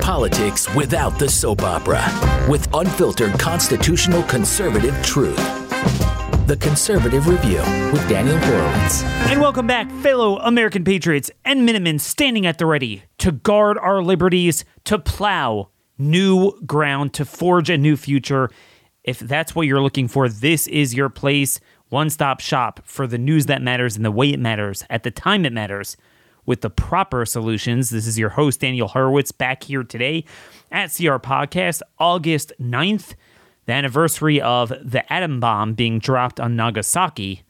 Politics without the soap opera, with unfiltered constitutional conservative truth. The Conservative Review with Daniel Horowitz. And welcome back, fellow American patriots and Minutemen standing at the ready to guard our liberties, to plow new ground, to forge a new future. If that's what you're looking for, this is your place. One stop shop for the news that matters and the way it matters at the time it matters with the proper solutions. This is your host, Daniel Horowitz, back here today at CR Podcast, August 9th, the anniversary of the atom bomb being dropped on Nagasaki.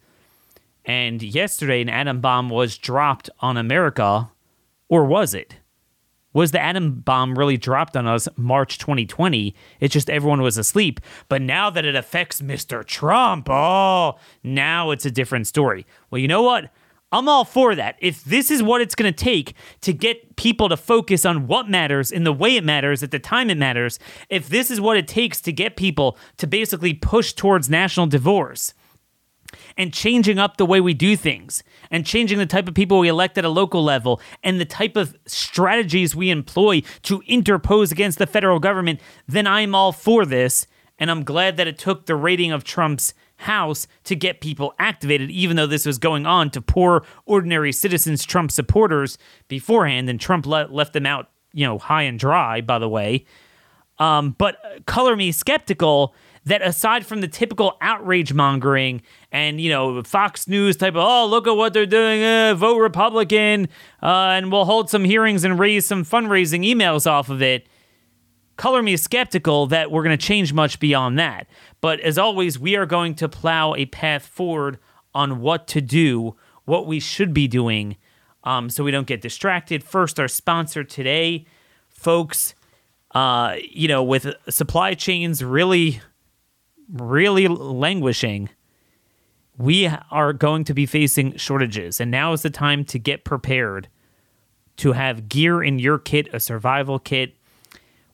And yesterday, an atom bomb was dropped on America, or was it? Was the atom bomb really dropped on us March 2020? It's just everyone was asleep. But now that it affects Mr. Trump, oh, now it's a different story. Well, you know what? I'm all for that. If this is what it's going to take to get people to focus on what matters in the way it matters at the time it matters, if this is what it takes to get people to basically push towards national divorce and changing up the way we do things and changing the type of people we elect at a local level and the type of strategies we employ to interpose against the federal government, then I'm all for this. And I'm glad that it took the rating of Trump's House to get people activated, even though this was going on to poor, ordinary citizens, Trump supporters beforehand, and Trump le- left them out, you know, high and dry, by the way. Um, but color me skeptical that aside from the typical outrage mongering and you know Fox News type of oh look at what they're doing uh, vote Republican uh, and we'll hold some hearings and raise some fundraising emails off of it color me skeptical that we're going to change much beyond that. But as always, we are going to plow a path forward on what to do, what we should be doing, um, so we don't get distracted. First, our sponsor today, folks, uh, you know, with supply chains really, really languishing. We are going to be facing shortages, and now is the time to get prepared to have gear in your kit, a survival kit,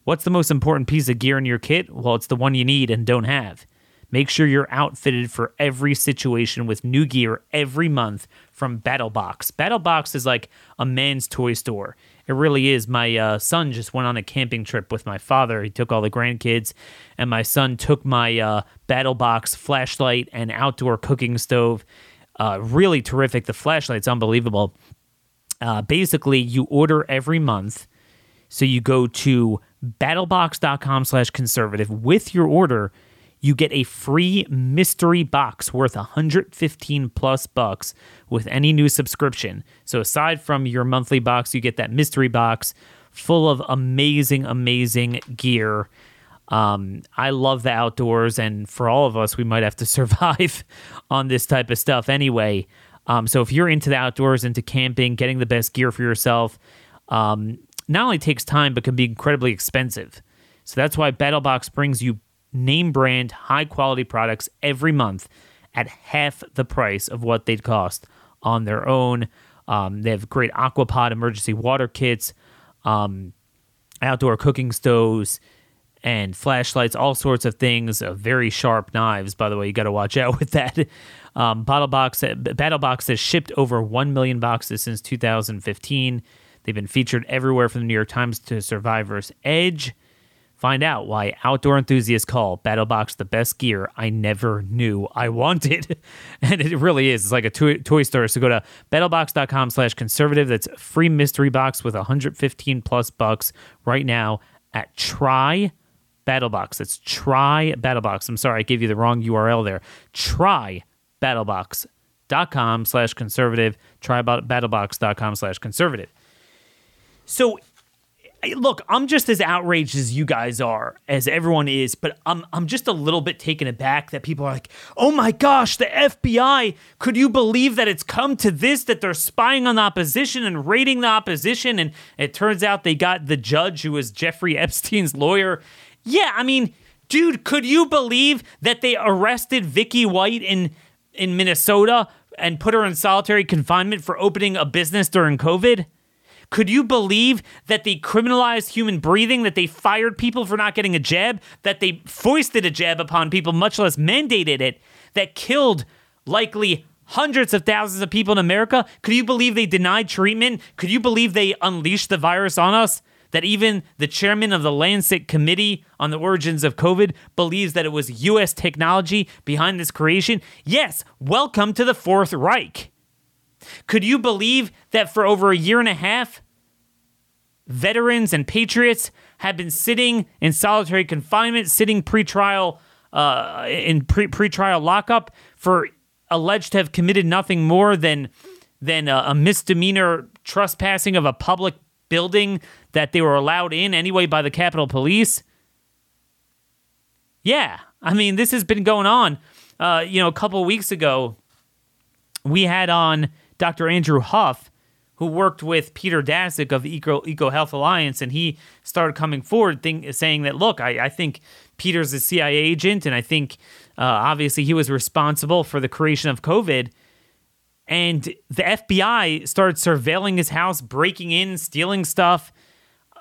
What's the most important piece of gear in your kit? Well, it's the one you need and don't have. Make sure you're outfitted for every situation with new gear every month from BattleBox. BattleBox is like a man's toy store. It really is. My uh, son just went on a camping trip with my father. He took all the grandkids, and my son took my uh, BattleBox flashlight and outdoor cooking stove. Uh, really terrific. The flashlight's unbelievable. Uh, basically, you order every month. So you go to battlebox.com slash conservative with your order. You get a free mystery box worth 115 plus bucks with any new subscription. So aside from your monthly box you get that mystery box full of amazing amazing gear. Um, i love the outdoors and for all of us we might have to survive on this type of stuff anyway. Um, so if you're into the outdoors into camping getting the best gear for yourself um, not only takes time but can be incredibly expensive. So that's why BattleBox brings you name brand, high quality products every month at half the price of what they'd cost on their own. Um, they have great Aquapod emergency water kits, um, outdoor cooking stoves, and flashlights, all sorts of things. Uh, very sharp knives, by the way. You got to watch out with that. Um, BattleBox, BattleBox has shipped over 1 million boxes since 2015. They've been featured everywhere from the New York Times to Survivor's Edge. Find out why outdoor enthusiasts call BattleBox the best gear I never knew I wanted. and it really is. It's like a toy, toy store. So go to battlebox.com slash conservative. That's free mystery box with 115 plus bucks right now at try BattleBox. That's try BattleBox. I'm sorry, I gave you the wrong URL there. Try battlebox.com slash conservative. Try battlebox.com slash conservative. So look, I'm just as outraged as you guys are, as everyone is, but I'm I'm just a little bit taken aback that people are like, "Oh my gosh, the FBI! Could you believe that it's come to this that they're spying on the opposition and raiding the opposition?" And it turns out they got the judge who was Jeffrey Epstein's lawyer. Yeah, I mean, dude, could you believe that they arrested Vicky White in in Minnesota and put her in solitary confinement for opening a business during COVID? Could you believe that they criminalized human breathing, that they fired people for not getting a jab, that they foisted a jab upon people, much less mandated it, that killed likely hundreds of thousands of people in America? Could you believe they denied treatment? Could you believe they unleashed the virus on us? That even the chairman of the Lancet Committee on the Origins of COVID believes that it was US technology behind this creation? Yes, welcome to the Fourth Reich. Could you believe that for over a year and a half, veterans and patriots have been sitting in solitary confinement, sitting pretrial uh, in pre pretrial lockup for alleged to have committed nothing more than than a, a misdemeanor trespassing of a public building that they were allowed in anyway by the Capitol Police? Yeah, I mean this has been going on. Uh, you know, a couple weeks ago, we had on Dr. Andrew Huff, who worked with Peter Daszak of Eco, EcoHealth Alliance, and he started coming forward think, saying that, look, I, I think Peter's a CIA agent, and I think uh, obviously he was responsible for the creation of COVID. And the FBI started surveilling his house, breaking in, stealing stuff,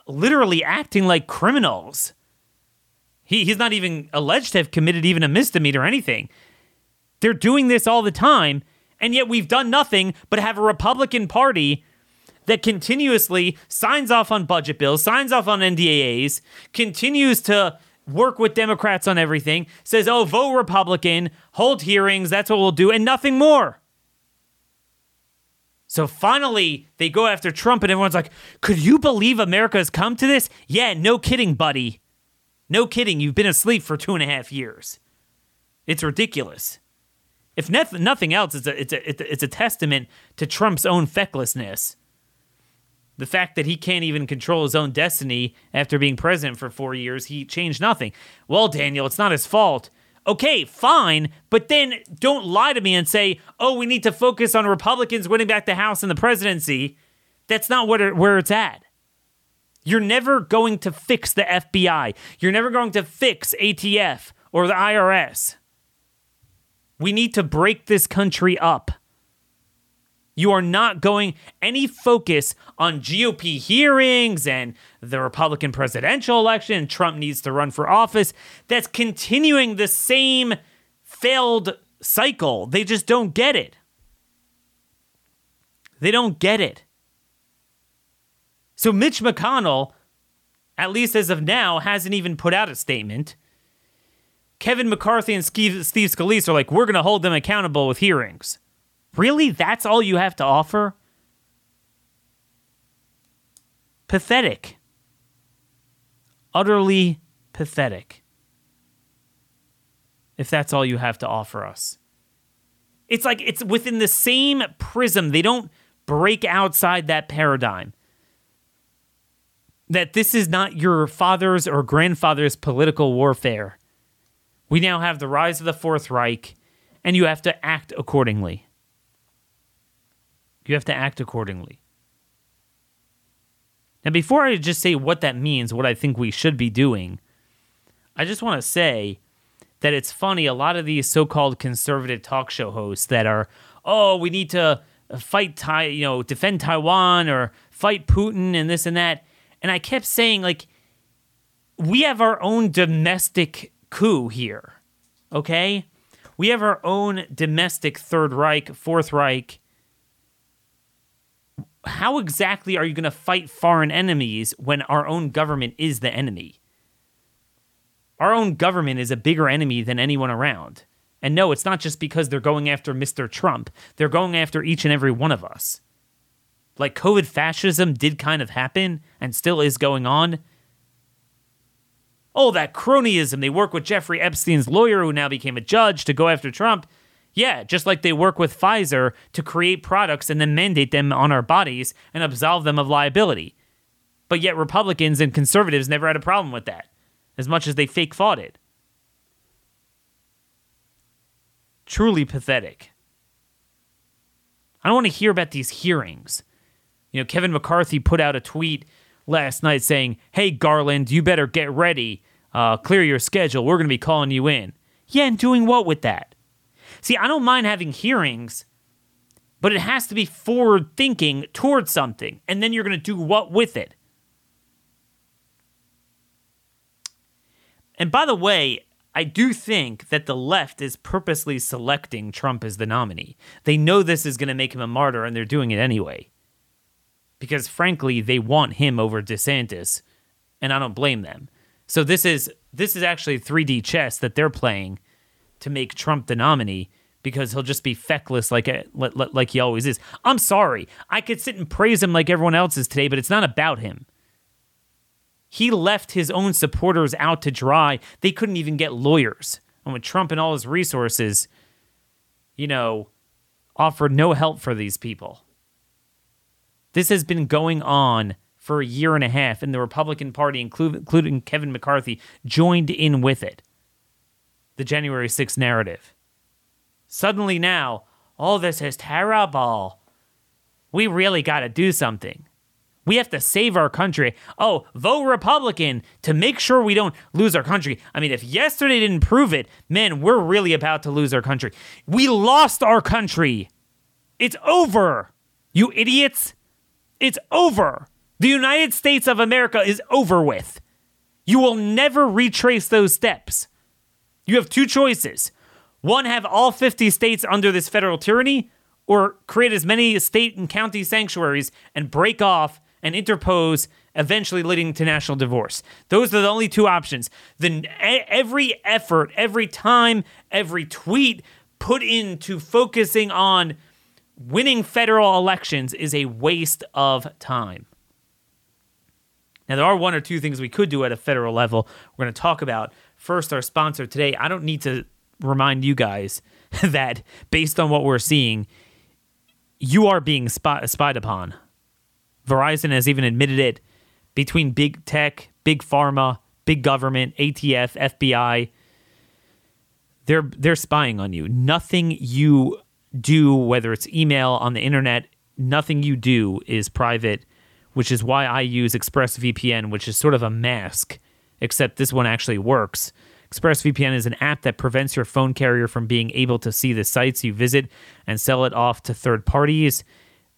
literally acting like criminals. He, he's not even alleged to have committed even a misdemeanor or anything. They're doing this all the time and yet we've done nothing but have a Republican Party that continuously signs off on budget bills, signs off on NDAAs, continues to work with Democrats on everything, says, oh, vote Republican, hold hearings, that's what we'll do, and nothing more. So finally, they go after Trump, and everyone's like, could you believe America has come to this? Yeah, no kidding, buddy. No kidding. You've been asleep for two and a half years. It's ridiculous if nothing else, it's a, it's a, it's a testament to Trump's own fecklessness. The fact that he can't even control his own destiny after being president for four years, he changed nothing. Well, Daniel, it's not his fault. Okay, fine, but then don't lie to me and say, oh, we need to focus on Republicans winning back the House and the presidency. That's not what it, where it's at. You're never going to fix the FBI. You're never going to fix ATF or the IRS. We need to break this country up. You are not going any focus on GOP hearings and the Republican presidential election. Trump needs to run for office. That's continuing the same failed cycle. They just don't get it. They don't get it. So Mitch McConnell, at least as of now, hasn't even put out a statement. Kevin McCarthy and Steve, Steve Scalise are like, we're going to hold them accountable with hearings. Really? That's all you have to offer? Pathetic. Utterly pathetic. If that's all you have to offer us. It's like it's within the same prism. They don't break outside that paradigm. That this is not your father's or grandfather's political warfare. We now have the rise of the Fourth Reich, and you have to act accordingly. You have to act accordingly. Now, before I just say what that means, what I think we should be doing, I just want to say that it's funny. A lot of these so called conservative talk show hosts that are, oh, we need to fight, Tai, you know, defend Taiwan or fight Putin and this and that. And I kept saying, like, we have our own domestic coup here. Okay? We have our own domestic Third Reich, Fourth Reich. How exactly are you going to fight foreign enemies when our own government is the enemy? Our own government is a bigger enemy than anyone around. And no, it's not just because they're going after Mr. Trump, they're going after each and every one of us. Like COVID fascism did kind of happen and still is going on, Oh, that cronyism. They work with Jeffrey Epstein's lawyer, who now became a judge, to go after Trump. Yeah, just like they work with Pfizer to create products and then mandate them on our bodies and absolve them of liability. But yet, Republicans and conservatives never had a problem with that, as much as they fake fought it. Truly pathetic. I don't want to hear about these hearings. You know, Kevin McCarthy put out a tweet last night saying, Hey, Garland, you better get ready. Uh, clear your schedule. We're going to be calling you in. Yeah, and doing what with that? See, I don't mind having hearings, but it has to be forward thinking towards something. And then you're going to do what with it? And by the way, I do think that the left is purposely selecting Trump as the nominee. They know this is going to make him a martyr, and they're doing it anyway. Because frankly, they want him over DeSantis, and I don't blame them. So this is this is actually 3D chess that they're playing to make Trump the nominee because he'll just be feckless like eh, a, like he always is. I'm sorry. I could sit and praise him like everyone else is today, but it's not about him. He left his own supporters out to dry. They couldn't even get lawyers. And with Trump and all his resources, you know, offered no help for these people. This has been going on for a year and a half, and the Republican Party, including Kevin McCarthy, joined in with it. The January 6th narrative. Suddenly now, all this is terrible. We really got to do something. We have to save our country. Oh, vote Republican to make sure we don't lose our country. I mean, if yesterday didn't prove it, man, we're really about to lose our country. We lost our country. It's over. You idiots. It's over. The United States of America is over with. You will never retrace those steps. You have two choices. One, have all 50 states under this federal tyranny, or create as many state and county sanctuaries and break off and interpose, eventually leading to national divorce. Those are the only two options. Then every effort, every time, every tweet put into focusing on winning federal elections is a waste of time. Now, there are one or two things we could do at a federal level. We're going to talk about first our sponsor today. I don't need to remind you guys that based on what we're seeing, you are being spy- spied upon. Verizon has even admitted it between big tech, big pharma, big government, ATF, FBI. They're they're spying on you. Nothing you do, whether it's email on the internet, nothing you do is private, which is why I use ExpressVPN, which is sort of a mask, except this one actually works. ExpressVPN is an app that prevents your phone carrier from being able to see the sites you visit and sell it off to third parties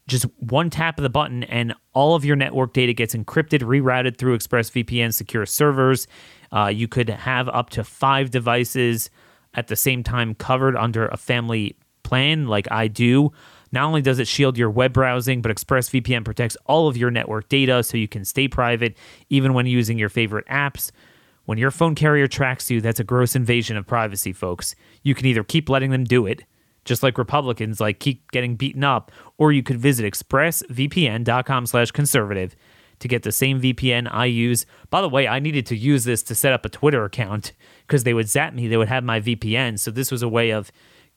just one tap of the button and all of your network data gets encrypted, rerouted through ExpressVPN secure servers. Uh, you could have up to five devices at the same time covered under a family plan, like I do. Not only does it shield your web browsing, but ExpressVPN protects all of your network data so you can stay private even when using your favorite apps. When your phone carrier tracks you, that's a gross invasion of privacy, folks. You can either keep letting them do it just like Republicans like keep getting beaten up, or you could visit expressvpn.com slash conservative to get the same VPN I use. By the way, I needed to use this to set up a Twitter account because they would zap me, they would have my VPN. So this was a way of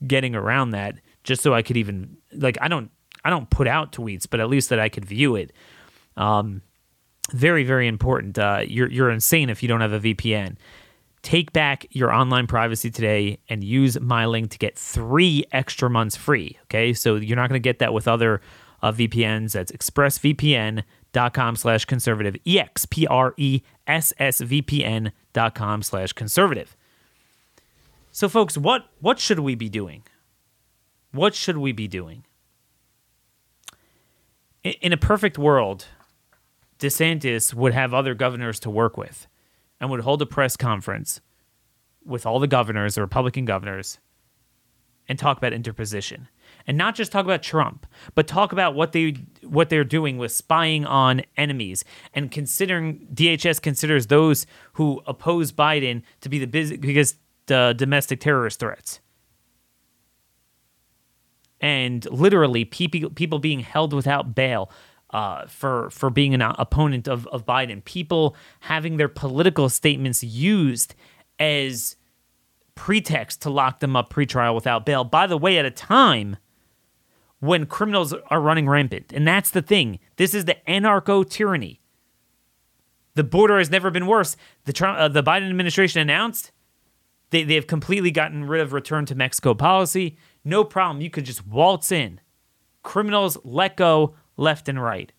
getting around that just so I could even like I don't I don't put out tweets, but at least that I could view it. Um, very very important. Uh, you're you're insane if you don't have a VPN. Take back your online privacy today and use MyLink to get three extra months free. Okay, so you're not going to get that with other uh, VPNs. That's expressvpn.com slash conservative. E-X-P-R-E-S-S-V-P-N dot com slash conservative. So, folks, what, what should we be doing? What should we be doing? In, a perfect world, DeSantis would have other governors to work with and would hold a press conference with all the governors, the Republican governors, and talk about interposition. And not just talk about Trump, but talk about what they what they're doing with spying on enemies and considering DHS considers those who oppose Biden to be the biggest uh, domestic terrorist threats. And literally people people being held without bail uh, for for being an opponent of, of Biden. People having their political statements used as pretext to lock them up pretrial without bail. By the way, at a time when criminals are running rampant, and that's the thing. This is the anarcho tyranny. The border has never been worse. The Trump, uh, the Biden administration announced they they have completely gotten rid of return to Mexico policy. No problem. You could just waltz in. Criminals let go left and right.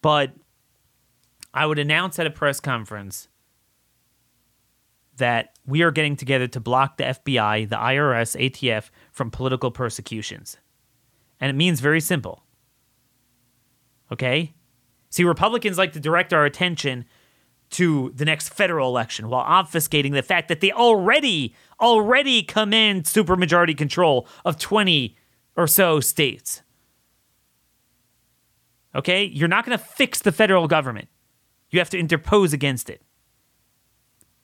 But I would announce at a press conference that we are getting together to block the FBI, the IRS, ATF from political persecutions. And it means very simple. Okay? See, Republicans like to direct our attention to the next federal election while obfuscating the fact that they already, already command supermajority control of 20 or so states. Okay? You're not going to fix the federal government. You have to interpose against it.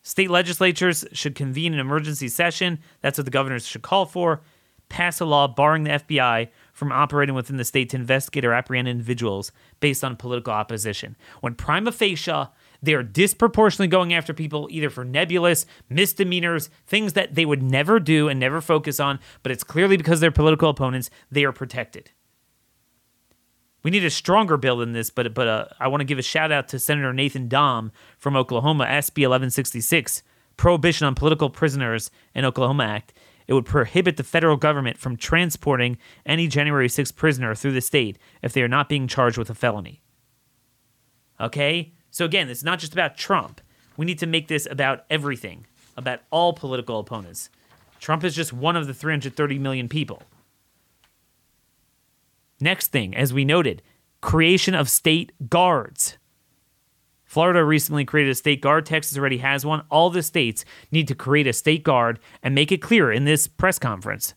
State legislatures should convene an emergency session. That's what the governors should call for. Pass a law barring the FBI from operating within the state to investigate or apprehend individuals based on political opposition. When prima facie, they are disproportionately going after people either for nebulous misdemeanors, things that they would never do and never focus on, but it's clearly because they're political opponents, they are protected. We need a stronger bill than this, but but uh, I want to give a shout out to Senator Nathan Dahm from Oklahoma, SB 1166, Prohibition on Political Prisoners in Oklahoma Act. It would prohibit the federal government from transporting any January 6 prisoner through the state if they are not being charged with a felony. Okay? So again, it's not just about Trump. We need to make this about everything, about all political opponents. Trump is just one of the 330 million people. Next thing, as we noted, creation of state guards. Florida recently created a state guard. Texas already has one. All the states need to create a state guard and make it clear in this press conference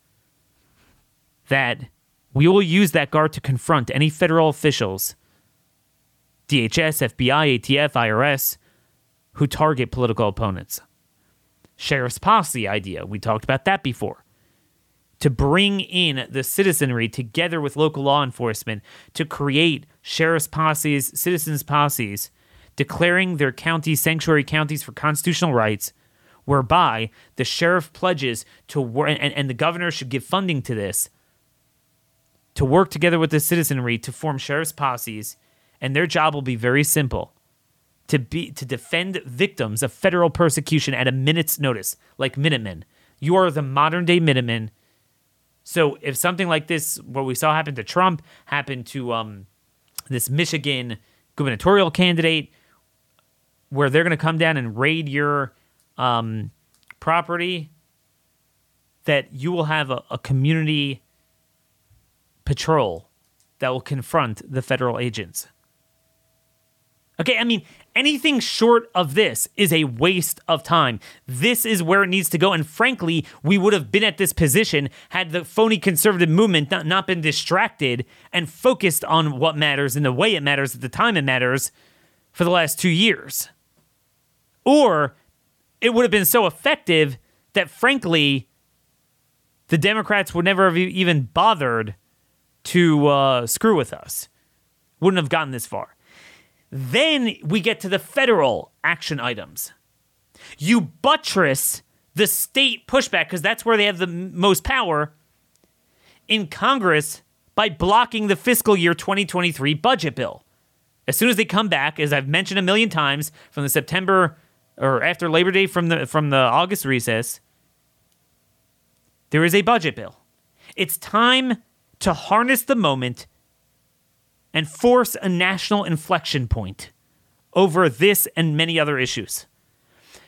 that we will use that guard to confront any federal officials, DHS, FBI, ATF, IRS, who target political opponents. Sheriff's posse idea. We talked about that before to bring in the citizenry together with local law enforcement to create sheriff's posses, citizens' posses, declaring their county sanctuary counties for constitutional rights, whereby the sheriff pledges to work, and, and the governor should give funding to this, to work together with the citizenry to form sheriff's posses, and their job will be very simple. To be to defend victims of federal persecution at a minute's notice, like Minutemen. You are the modern day Minutemen so if something like this, what we saw happen to Trump, happened to um, this Michigan gubernatorial candidate, where they're going to come down and raid your um, property, that you will have a, a community patrol that will confront the federal agents. Okay, I mean, anything short of this is a waste of time. This is where it needs to go. And frankly, we would have been at this position had the phony conservative movement not, not been distracted and focused on what matters in the way it matters at the time it matters for the last two years. Or it would have been so effective that frankly, the Democrats would never have even bothered to uh, screw with us. Wouldn't have gotten this far. Then we get to the federal action items. You buttress the state pushback because that's where they have the most power in Congress by blocking the fiscal year 2023 budget bill. As soon as they come back, as I've mentioned a million times from the September or after Labor Day from the from the August recess, there is a budget bill. It's time to harness the moment and force a national inflection point over this and many other issues.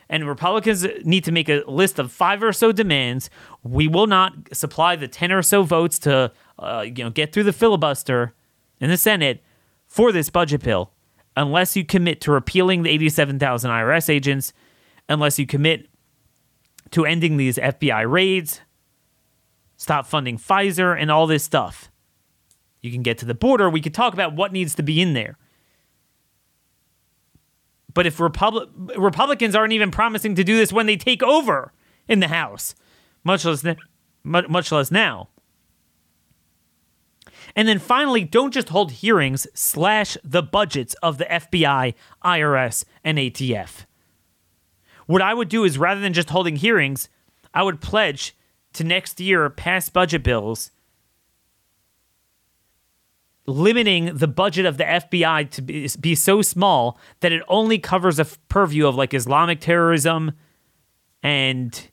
And Republicans need to make a list of five or so demands. We will not supply the 10 or so votes to uh, you know, get through the filibuster in the Senate for this budget bill unless you commit to repealing the 87,000 IRS agents, unless you commit to ending these FBI raids, stop funding Pfizer, and all this stuff you can get to the border. We could talk about what needs to be in there. But if Republic, Republicans aren't even promising to do this when they take over in the House, much less much less now. And then finally, don't just hold hearings, slash the budgets of the FBI, IRS, and ATF. What I would do is rather than just holding hearings, I would pledge to next year pass budget bills limiting the budget of the FBI to be, be so small that it only covers a purview of like Islamic terrorism and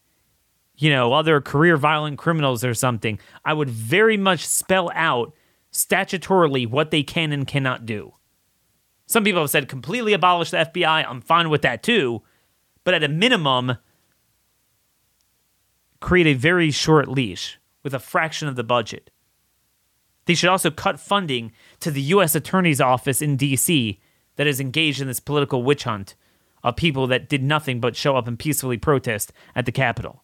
you know other career violent criminals or something. I would very much spell out statutorily what they can and cannot do. Some people have said completely abolish the FBI. I'm fine with that too. But at a minimum, create a very short leash with a fraction of the budget. They should also cut funding to the U.S. Attorney's Office in D.C. that is engaged in this political witch hunt of people that did nothing but show up and peacefully protest at the Capitol.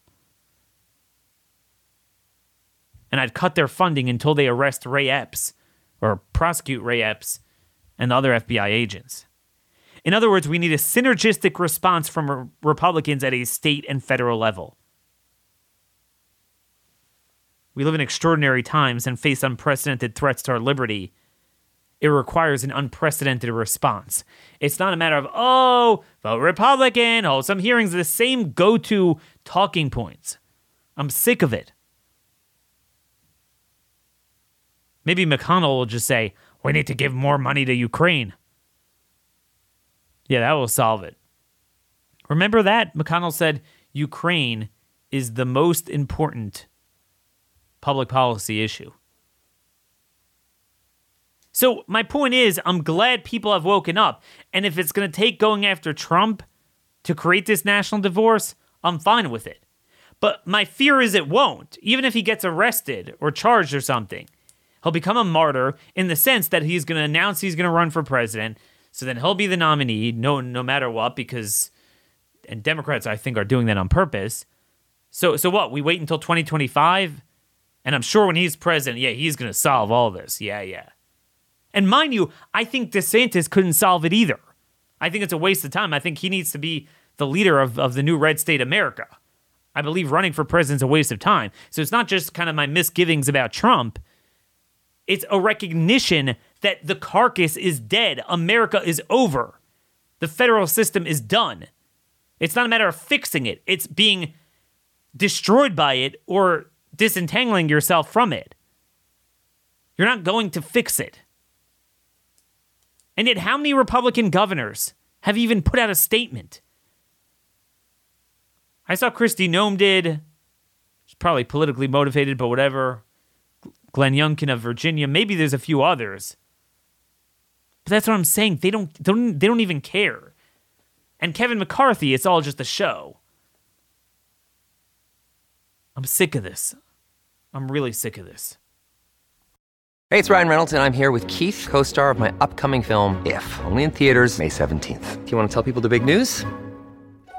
And I'd cut their funding until they arrest Ray Epps or prosecute Ray Epps and the other FBI agents. In other words, we need a synergistic response from Republicans at a state and federal level. We live in extraordinary times and face unprecedented threats to our liberty. It requires an unprecedented response. It's not a matter of, oh, vote Republican, hold some hearings, the same go to talking points. I'm sick of it. Maybe McConnell will just say, we need to give more money to Ukraine. Yeah, that will solve it. Remember that? McConnell said Ukraine is the most important public policy issue. So, my point is, I'm glad people have woken up. And if it's going to take going after Trump to create this national divorce, I'm fine with it. But my fear is it won't, even if he gets arrested or charged or something. He'll become a martyr in the sense that he's going to announce he's going to run for president. So then he'll be the nominee, no, no matter what, because, and Democrats, I think, are doing that on purpose. So, so what? We wait until 2025 and I'm sure when he's president, yeah, he's going to solve all this. Yeah, yeah. And mind you, I think DeSantis couldn't solve it either. I think it's a waste of time. I think he needs to be the leader of, of the new red state America. I believe running for president is a waste of time. So it's not just kind of my misgivings about Trump, it's a recognition that the carcass is dead. America is over. The federal system is done. It's not a matter of fixing it, it's being destroyed by it or disentangling yourself from it. You're not going to fix it. And yet, how many Republican governors have even put out a statement? I saw Kristi Noem did. She's probably politically motivated, but whatever. Glenn Youngkin of Virginia. Maybe there's a few others. But that's what I'm saying. They don't, they don't, they don't even care. And Kevin McCarthy, it's all just a show. I'm sick of this. I'm really sick of this. Hey, it's Ryan Reynolds, and I'm here with Keith, co star of my upcoming film, If, only in theaters, May 17th. Do you want to tell people the big news?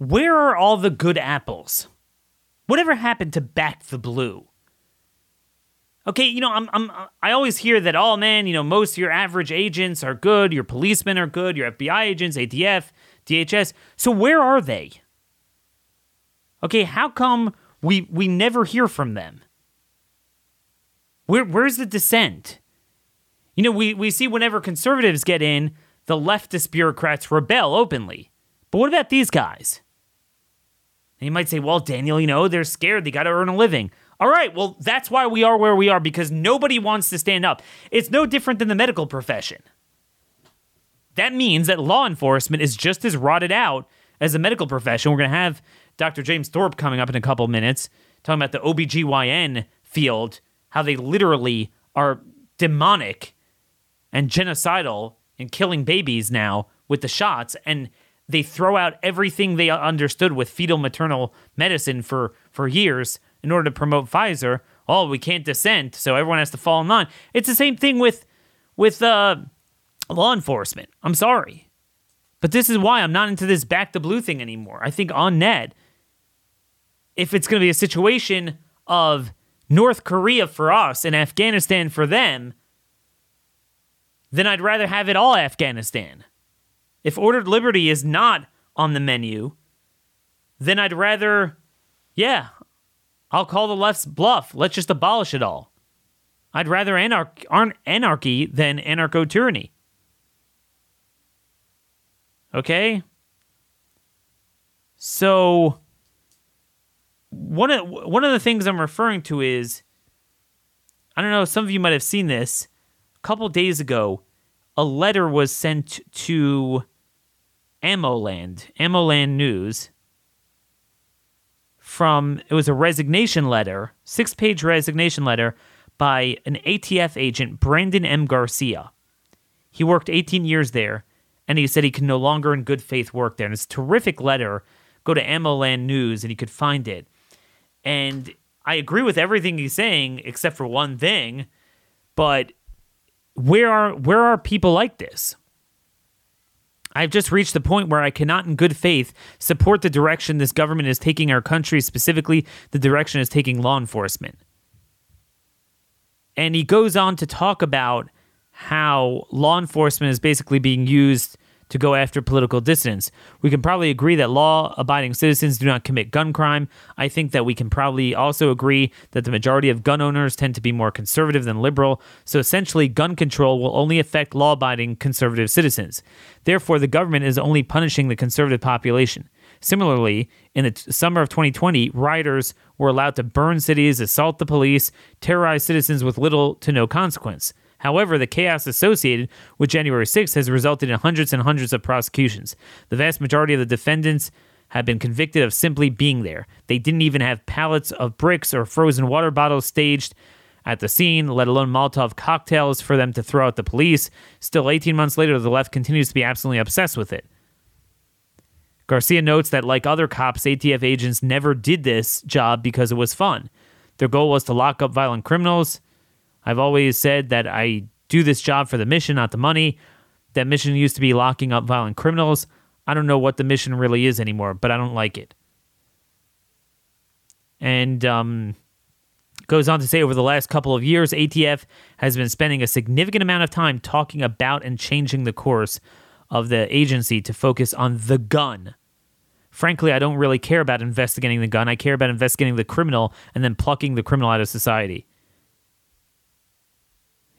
where are all the good apples? Whatever happened to back the blue? Okay, you know, I'm, I'm, I always hear that, oh man, you know, most of your average agents are good, your policemen are good, your FBI agents, ATF, DHS. So where are they? Okay, how come we we never hear from them? Where where's the dissent? You know, we, we see whenever conservatives get in, the leftist bureaucrats rebel openly. But what about these guys? And you might say, well, Daniel, you know, they're scared. They got to earn a living. All right, well, that's why we are where we are because nobody wants to stand up. It's no different than the medical profession. That means that law enforcement is just as rotted out as the medical profession. We're going to have Dr. James Thorpe coming up in a couple minutes talking about the OBGYN field, how they literally are demonic and genocidal and killing babies now with the shots. And they throw out everything they understood with fetal maternal medicine for for years in order to promote Pfizer. Oh, we can't dissent, so everyone has to fall in line. It's the same thing with with uh, law enforcement. I'm sorry, but this is why I'm not into this back to blue thing anymore. I think on net, if it's going to be a situation of North Korea for us and Afghanistan for them, then I'd rather have it all Afghanistan. If ordered liberty is not on the menu, then I'd rather, yeah, I'll call the left's bluff. Let's just abolish it all. I'd rather anarch- anarchy than anarcho tyranny. Okay? So one of one of the things I'm referring to is I don't know, some of you might have seen this. A couple days ago, a letter was sent to Ammoland, Ammoland News, from it was a resignation letter, six page resignation letter by an ATF agent, Brandon M. Garcia. He worked 18 years there, and he said he can no longer in good faith work there. And it's a terrific letter. Go to Ammoland News and you could find it. And I agree with everything he's saying except for one thing, but where are where are people like this? I've just reached the point where I cannot, in good faith, support the direction this government is taking our country, specifically the direction is taking law enforcement. And he goes on to talk about how law enforcement is basically being used to go after political dissidents. We can probably agree that law abiding citizens do not commit gun crime. I think that we can probably also agree that the majority of gun owners tend to be more conservative than liberal. So essentially, gun control will only affect law abiding conservative citizens. Therefore, the government is only punishing the conservative population. Similarly, in the t- summer of 2020, rioters were allowed to burn cities, assault the police, terrorize citizens with little to no consequence. However, the chaos associated with January 6th has resulted in hundreds and hundreds of prosecutions. The vast majority of the defendants have been convicted of simply being there. They didn't even have pallets of bricks or frozen water bottles staged at the scene, let alone Molotov cocktails for them to throw at the police. Still, 18 months later, the left continues to be absolutely obsessed with it. Garcia notes that, like other cops, ATF agents never did this job because it was fun. Their goal was to lock up violent criminals. I've always said that I do this job for the mission, not the money. That mission used to be locking up violent criminals. I don't know what the mission really is anymore, but I don't like it. And um, goes on to say over the last couple of years, ATF has been spending a significant amount of time talking about and changing the course of the agency to focus on the gun. Frankly, I don't really care about investigating the gun. I care about investigating the criminal and then plucking the criminal out of society.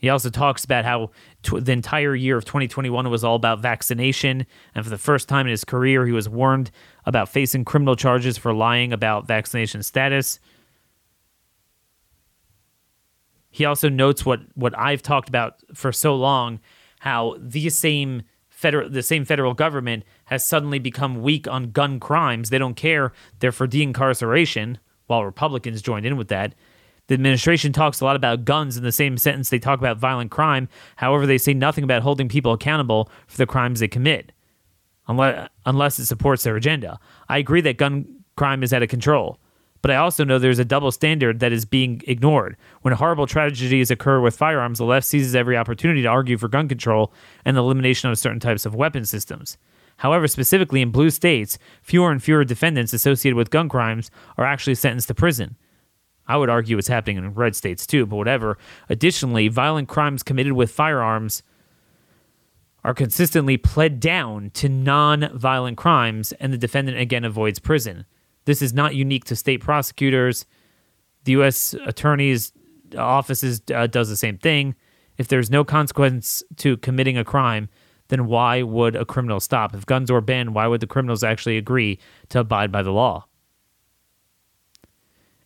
He also talks about how t- the entire year of 2021 was all about vaccination. And for the first time in his career, he was warned about facing criminal charges for lying about vaccination status. He also notes what, what I've talked about for so long how the same federal the same federal government has suddenly become weak on gun crimes. They don't care. They're for de-incarceration, while Republicans joined in with that. The administration talks a lot about guns in the same sentence they talk about violent crime. However, they say nothing about holding people accountable for the crimes they commit, unless, unless it supports their agenda. I agree that gun crime is out of control, but I also know there's a double standard that is being ignored. When horrible tragedies occur with firearms, the left seizes every opportunity to argue for gun control and the elimination of certain types of weapon systems. However, specifically in blue states, fewer and fewer defendants associated with gun crimes are actually sentenced to prison. I would argue it's happening in red states too, but whatever. Additionally, violent crimes committed with firearms are consistently pled down to non violent crimes, and the defendant again avoids prison. This is not unique to state prosecutors. The U.S. Attorney's offices uh, does the same thing. If there's no consequence to committing a crime, then why would a criminal stop? If guns were banned, why would the criminals actually agree to abide by the law?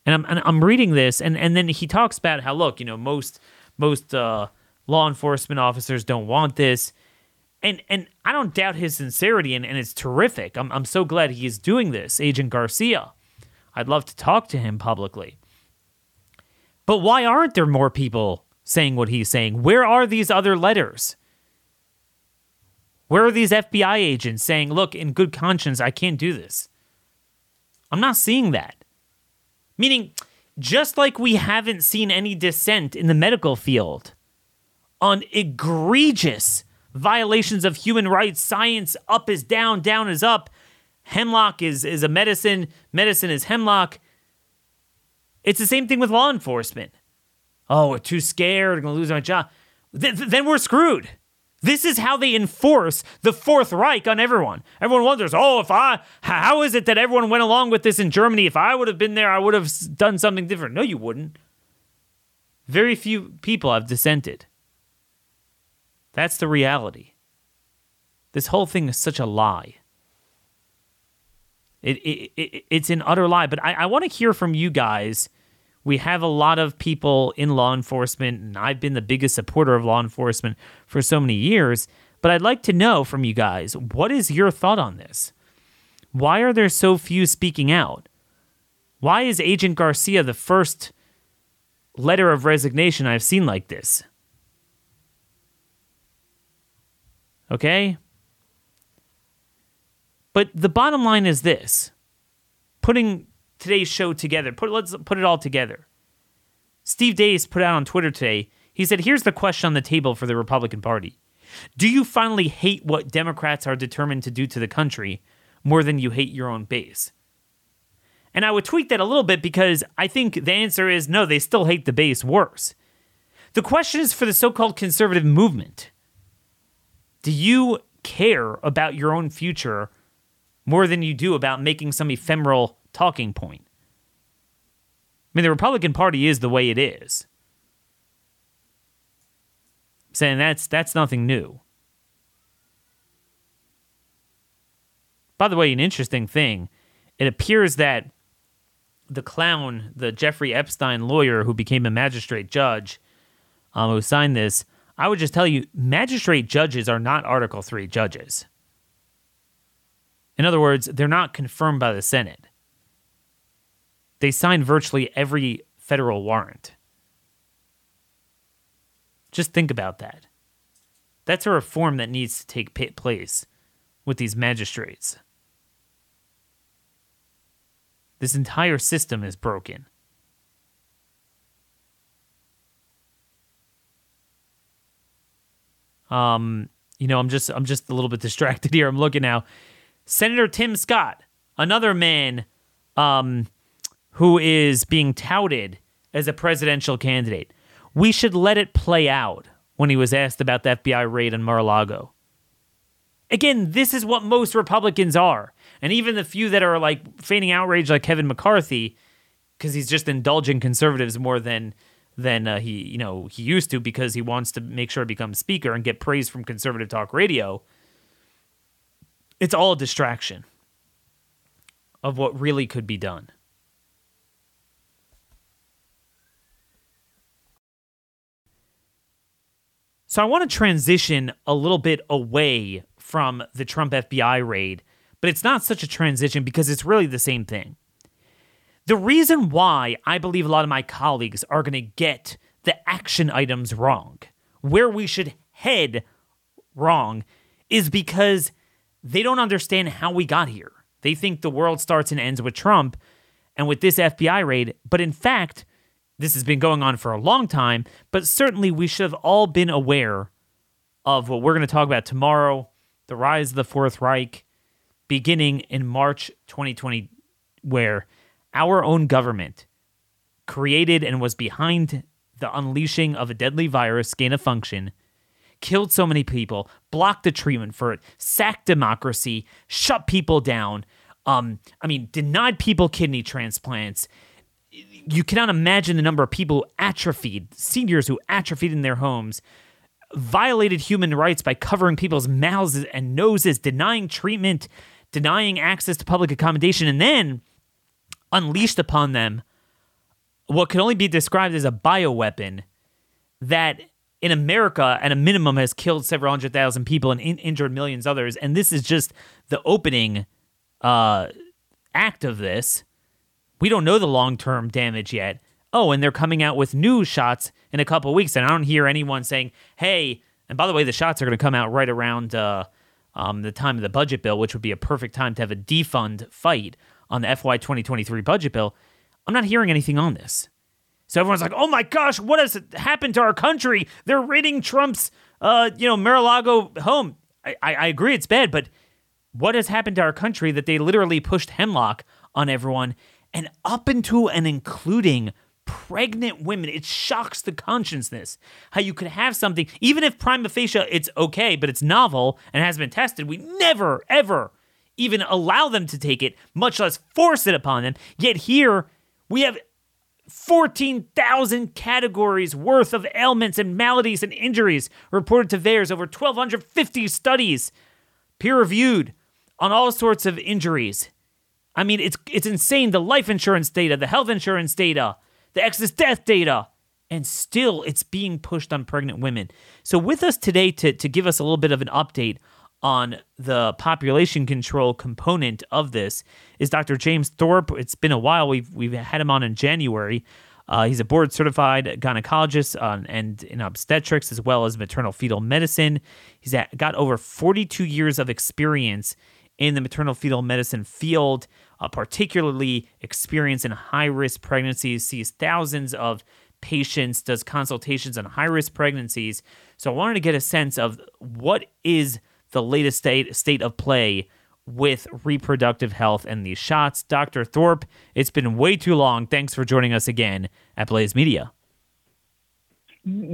And I'm and I'm reading this, and and then he talks about how look, you know, most most uh, law enforcement officers don't want this, and and I don't doubt his sincerity, and, and it's terrific. I'm I'm so glad he is doing this, Agent Garcia. I'd love to talk to him publicly. But why aren't there more people saying what he's saying? Where are these other letters? Where are these FBI agents saying, look, in good conscience, I can't do this? I'm not seeing that. Meaning, just like we haven't seen any dissent in the medical field on egregious violations of human rights, science up is down, down is up, hemlock is, is a medicine, medicine is hemlock. It's the same thing with law enforcement. Oh, we're too scared, I'm to lose my job. Th- then we're screwed. This is how they enforce the Fourth Reich on everyone. Everyone wonders, oh, if I, how is it that everyone went along with this in Germany? If I would have been there, I would have done something different. No, you wouldn't. Very few people have dissented. That's the reality. This whole thing is such a lie. It, it, it it's an utter lie. But I, I want to hear from you guys. We have a lot of people in law enforcement, and I've been the biggest supporter of law enforcement for so many years. But I'd like to know from you guys what is your thought on this? Why are there so few speaking out? Why is Agent Garcia the first letter of resignation I've seen like this? Okay? But the bottom line is this putting today's show together, put, let's put it all together. Steve Deace put out on Twitter today, he said, Here's the question on the table for the Republican Party Do you finally hate what Democrats are determined to do to the country more than you hate your own base? And I would tweak that a little bit because I think the answer is no, they still hate the base worse. The question is for the so called conservative movement Do you care about your own future more than you do about making some ephemeral talking point? I mean, the Republican Party is the way it is. I'm saying that's that's nothing new. By the way, an interesting thing, it appears that the clown, the Jeffrey Epstein lawyer who became a magistrate judge, um, who signed this, I would just tell you, magistrate judges are not Article 3 judges. In other words, they're not confirmed by the Senate. They sign virtually every federal warrant. Just think about that. That's a reform that needs to take place with these magistrates. This entire system is broken. Um, you know, I'm just I'm just a little bit distracted here. I'm looking now. Senator Tim Scott, another man um, who is being touted as a presidential candidate. We should let it play out when he was asked about the FBI raid on Mar a Lago. Again, this is what most Republicans are. And even the few that are like feigning outrage, like Kevin McCarthy, because he's just indulging conservatives more than than uh, he you know he used to because he wants to make sure to become speaker and get praise from conservative talk radio. It's all a distraction of what really could be done. So I want to transition a little bit away from the Trump FBI raid, but it's not such a transition because it's really the same thing. The reason why I believe a lot of my colleagues are going to get the action items wrong, where we should head wrong, is because they don't understand how we got here. They think the world starts and ends with Trump and with this FBI raid, but in fact, this has been going on for a long time, but certainly we should have all been aware of what we're going to talk about tomorrow the rise of the Fourth Reich, beginning in March 2020, where our own government created and was behind the unleashing of a deadly virus, gain of function killed so many people, blocked the treatment for it, sacked democracy, shut people down. Um, I mean, denied people kidney transplants. You cannot imagine the number of people who atrophied, seniors who atrophied in their homes, violated human rights by covering people's mouths and noses, denying treatment, denying access to public accommodation, and then unleashed upon them what can only be described as a bioweapon that in America, at a minimum, has killed several hundred thousand people and in- injured millions others. And this is just the opening uh, act of this. We don't know the long term damage yet. Oh, and they're coming out with new shots in a couple weeks, and I don't hear anyone saying, "Hey." And by the way, the shots are going to come out right around uh, um, the time of the budget bill, which would be a perfect time to have a defund fight on the FY 2023 budget bill. I'm not hearing anything on this. So everyone's like, "Oh my gosh, what has happened to our country? They're raiding Trump's, uh, you know, Mar-a-Lago home." I, I, I agree, it's bad, but what has happened to our country that they literally pushed hemlock on everyone, and up into and including pregnant women. It shocks the consciousness how you could have something, even if prima facie it's okay, but it's novel and has been tested. We never, ever even allow them to take it, much less force it upon them. Yet here we have 14,000 categories worth of ailments and maladies and injuries reported to VAERS, over 1,250 studies peer reviewed on all sorts of injuries. I mean, it's it's insane. The life insurance data, the health insurance data, the excess death data, and still it's being pushed on pregnant women. So, with us today to, to give us a little bit of an update on the population control component of this is Dr. James Thorpe. It's been a while. We've we've had him on in January. Uh, he's a board certified gynecologist uh, and in obstetrics as well as maternal fetal medicine. He's at, got over 42 years of experience in the maternal fetal medicine field, uh, particularly experience in high risk pregnancies, sees thousands of patients, does consultations on high risk pregnancies. So I wanted to get a sense of what is the latest state state of play with reproductive health and these shots. Dr. Thorpe, it's been way too long. Thanks for joining us again at Blaze Media.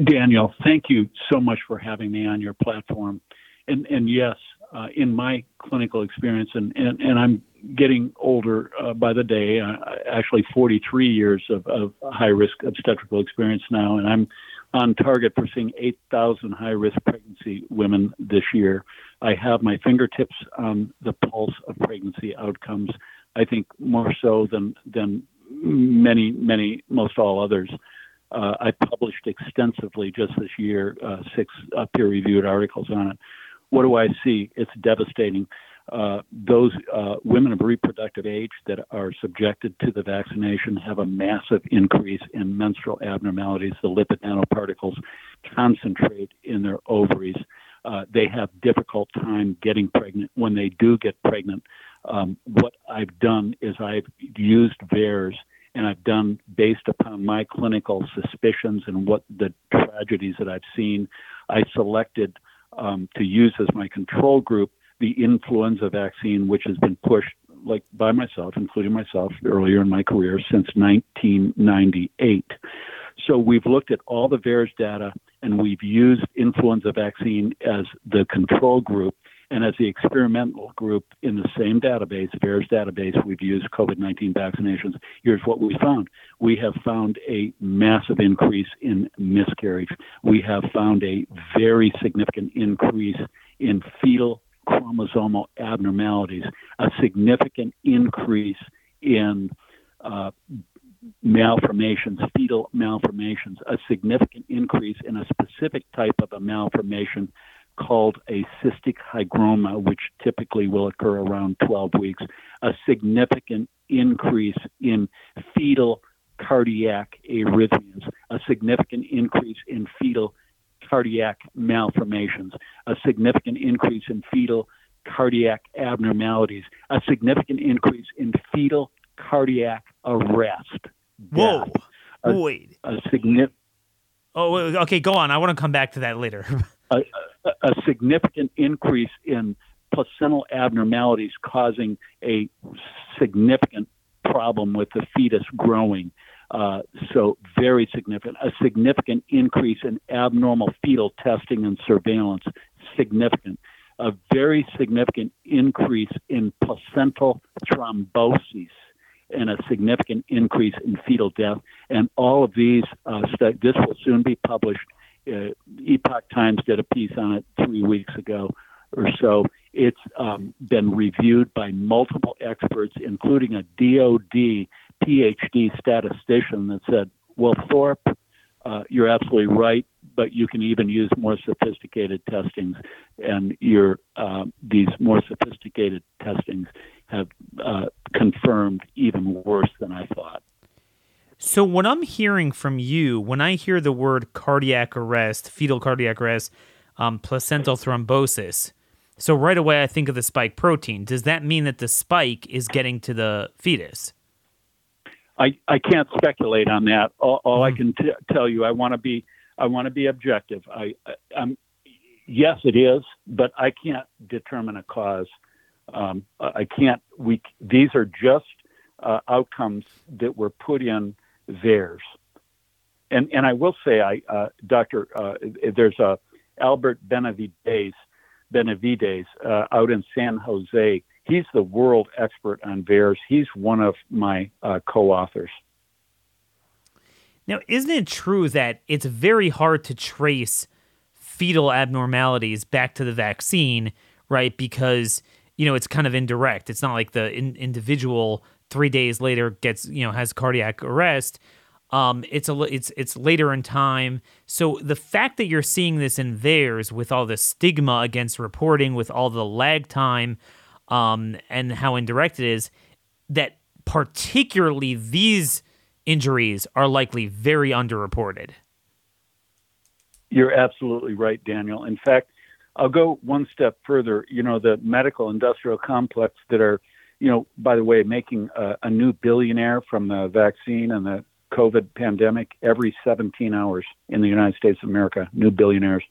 Daniel, thank you so much for having me on your platform. And and yes, uh, in my clinical experience, and, and, and I'm getting older uh, by the day, uh, actually 43 years of, of high risk obstetrical experience now, and I'm on target for seeing 8,000 high risk pregnancy women this year. I have my fingertips on the pulse of pregnancy outcomes. I think more so than than many, many, most all others. Uh, I published extensively just this year, uh, six uh, peer-reviewed articles on it. What do I see? It's devastating. Uh, those uh, women of reproductive age that are subjected to the vaccination have a massive increase in menstrual abnormalities. The lipid nanoparticles concentrate in their ovaries. Uh, they have difficult time getting pregnant. When they do get pregnant, um, what I've done is I've used VAERS and I've done based upon my clinical suspicions and what the tragedies that I've seen. I selected um, to use as my control group the influenza vaccine, which has been pushed like by myself, including myself, earlier in my career since 1998. So we've looked at all the VAERS data and we've used influenza vaccine as the control group. And as the experimental group in the same database, VAERS database, we've used COVID 19 vaccinations. Here's what we found we have found a massive increase in miscarriage. We have found a very significant increase in fetal chromosomal abnormalities, a significant increase in uh, malformations, fetal malformations, a significant increase in a specific type of a malformation called a cystic hygroma, which typically will occur around 12 weeks, a significant increase in fetal cardiac arrhythmias, a significant increase in fetal cardiac malformations, a significant increase in fetal cardiac abnormalities, a significant increase in fetal cardiac arrest. Whoa. A, Wait. A significant. Oh, okay. Go on. I want to come back to that later. a, a, significant increase in placental abnormalities causing a significant problem with the fetus growing. Uh, so very significant. A significant increase in abnormal fetal testing and surveillance. Significant. A very significant increase in placental thrombosis and a significant increase in fetal death. And all of these, uh, st- this will soon be published. Uh, Epoch Times did a piece on it three weeks ago or so. It's um, been reviewed by multiple experts, including a DOD PhD statistician that said, well, Thorpe, uh, you're absolutely right, but you can even use more sophisticated testings, and your uh, these more sophisticated testings have uh, confirmed even worse than I thought. So, what I'm hearing from you, when I hear the word cardiac arrest, fetal cardiac arrest, um, placental thrombosis, so right away I think of the spike protein. Does that mean that the spike is getting to the fetus? I, I can't speculate on that. All, all mm-hmm. I can t- tell you, I want to be I want to be objective. I, I am yes, it is, but I can't determine a cause. Um, I can't. We these are just uh, outcomes that were put in VAERS. And and I will say, I uh, Doctor, uh, there's a Albert Benavides Benavides uh, out in San Jose. He's the world expert on VAERS. He's one of my uh, co-authors. Now, isn't it true that it's very hard to trace fetal abnormalities back to the vaccine, right? Because you know it's kind of indirect. It's not like the in- individual three days later gets you know has cardiac arrest. Um, it's a it's it's later in time. So the fact that you're seeing this in VAERS with all the stigma against reporting, with all the lag time, um, and how indirect it is, that particularly these injuries are likely very underreported. You're absolutely right, Daniel. In fact, I'll go one step further. You know, the medical industrial complex that are, you know, by the way, making a, a new billionaire from the vaccine and the COVID pandemic every 17 hours in the United States of America, new billionaires.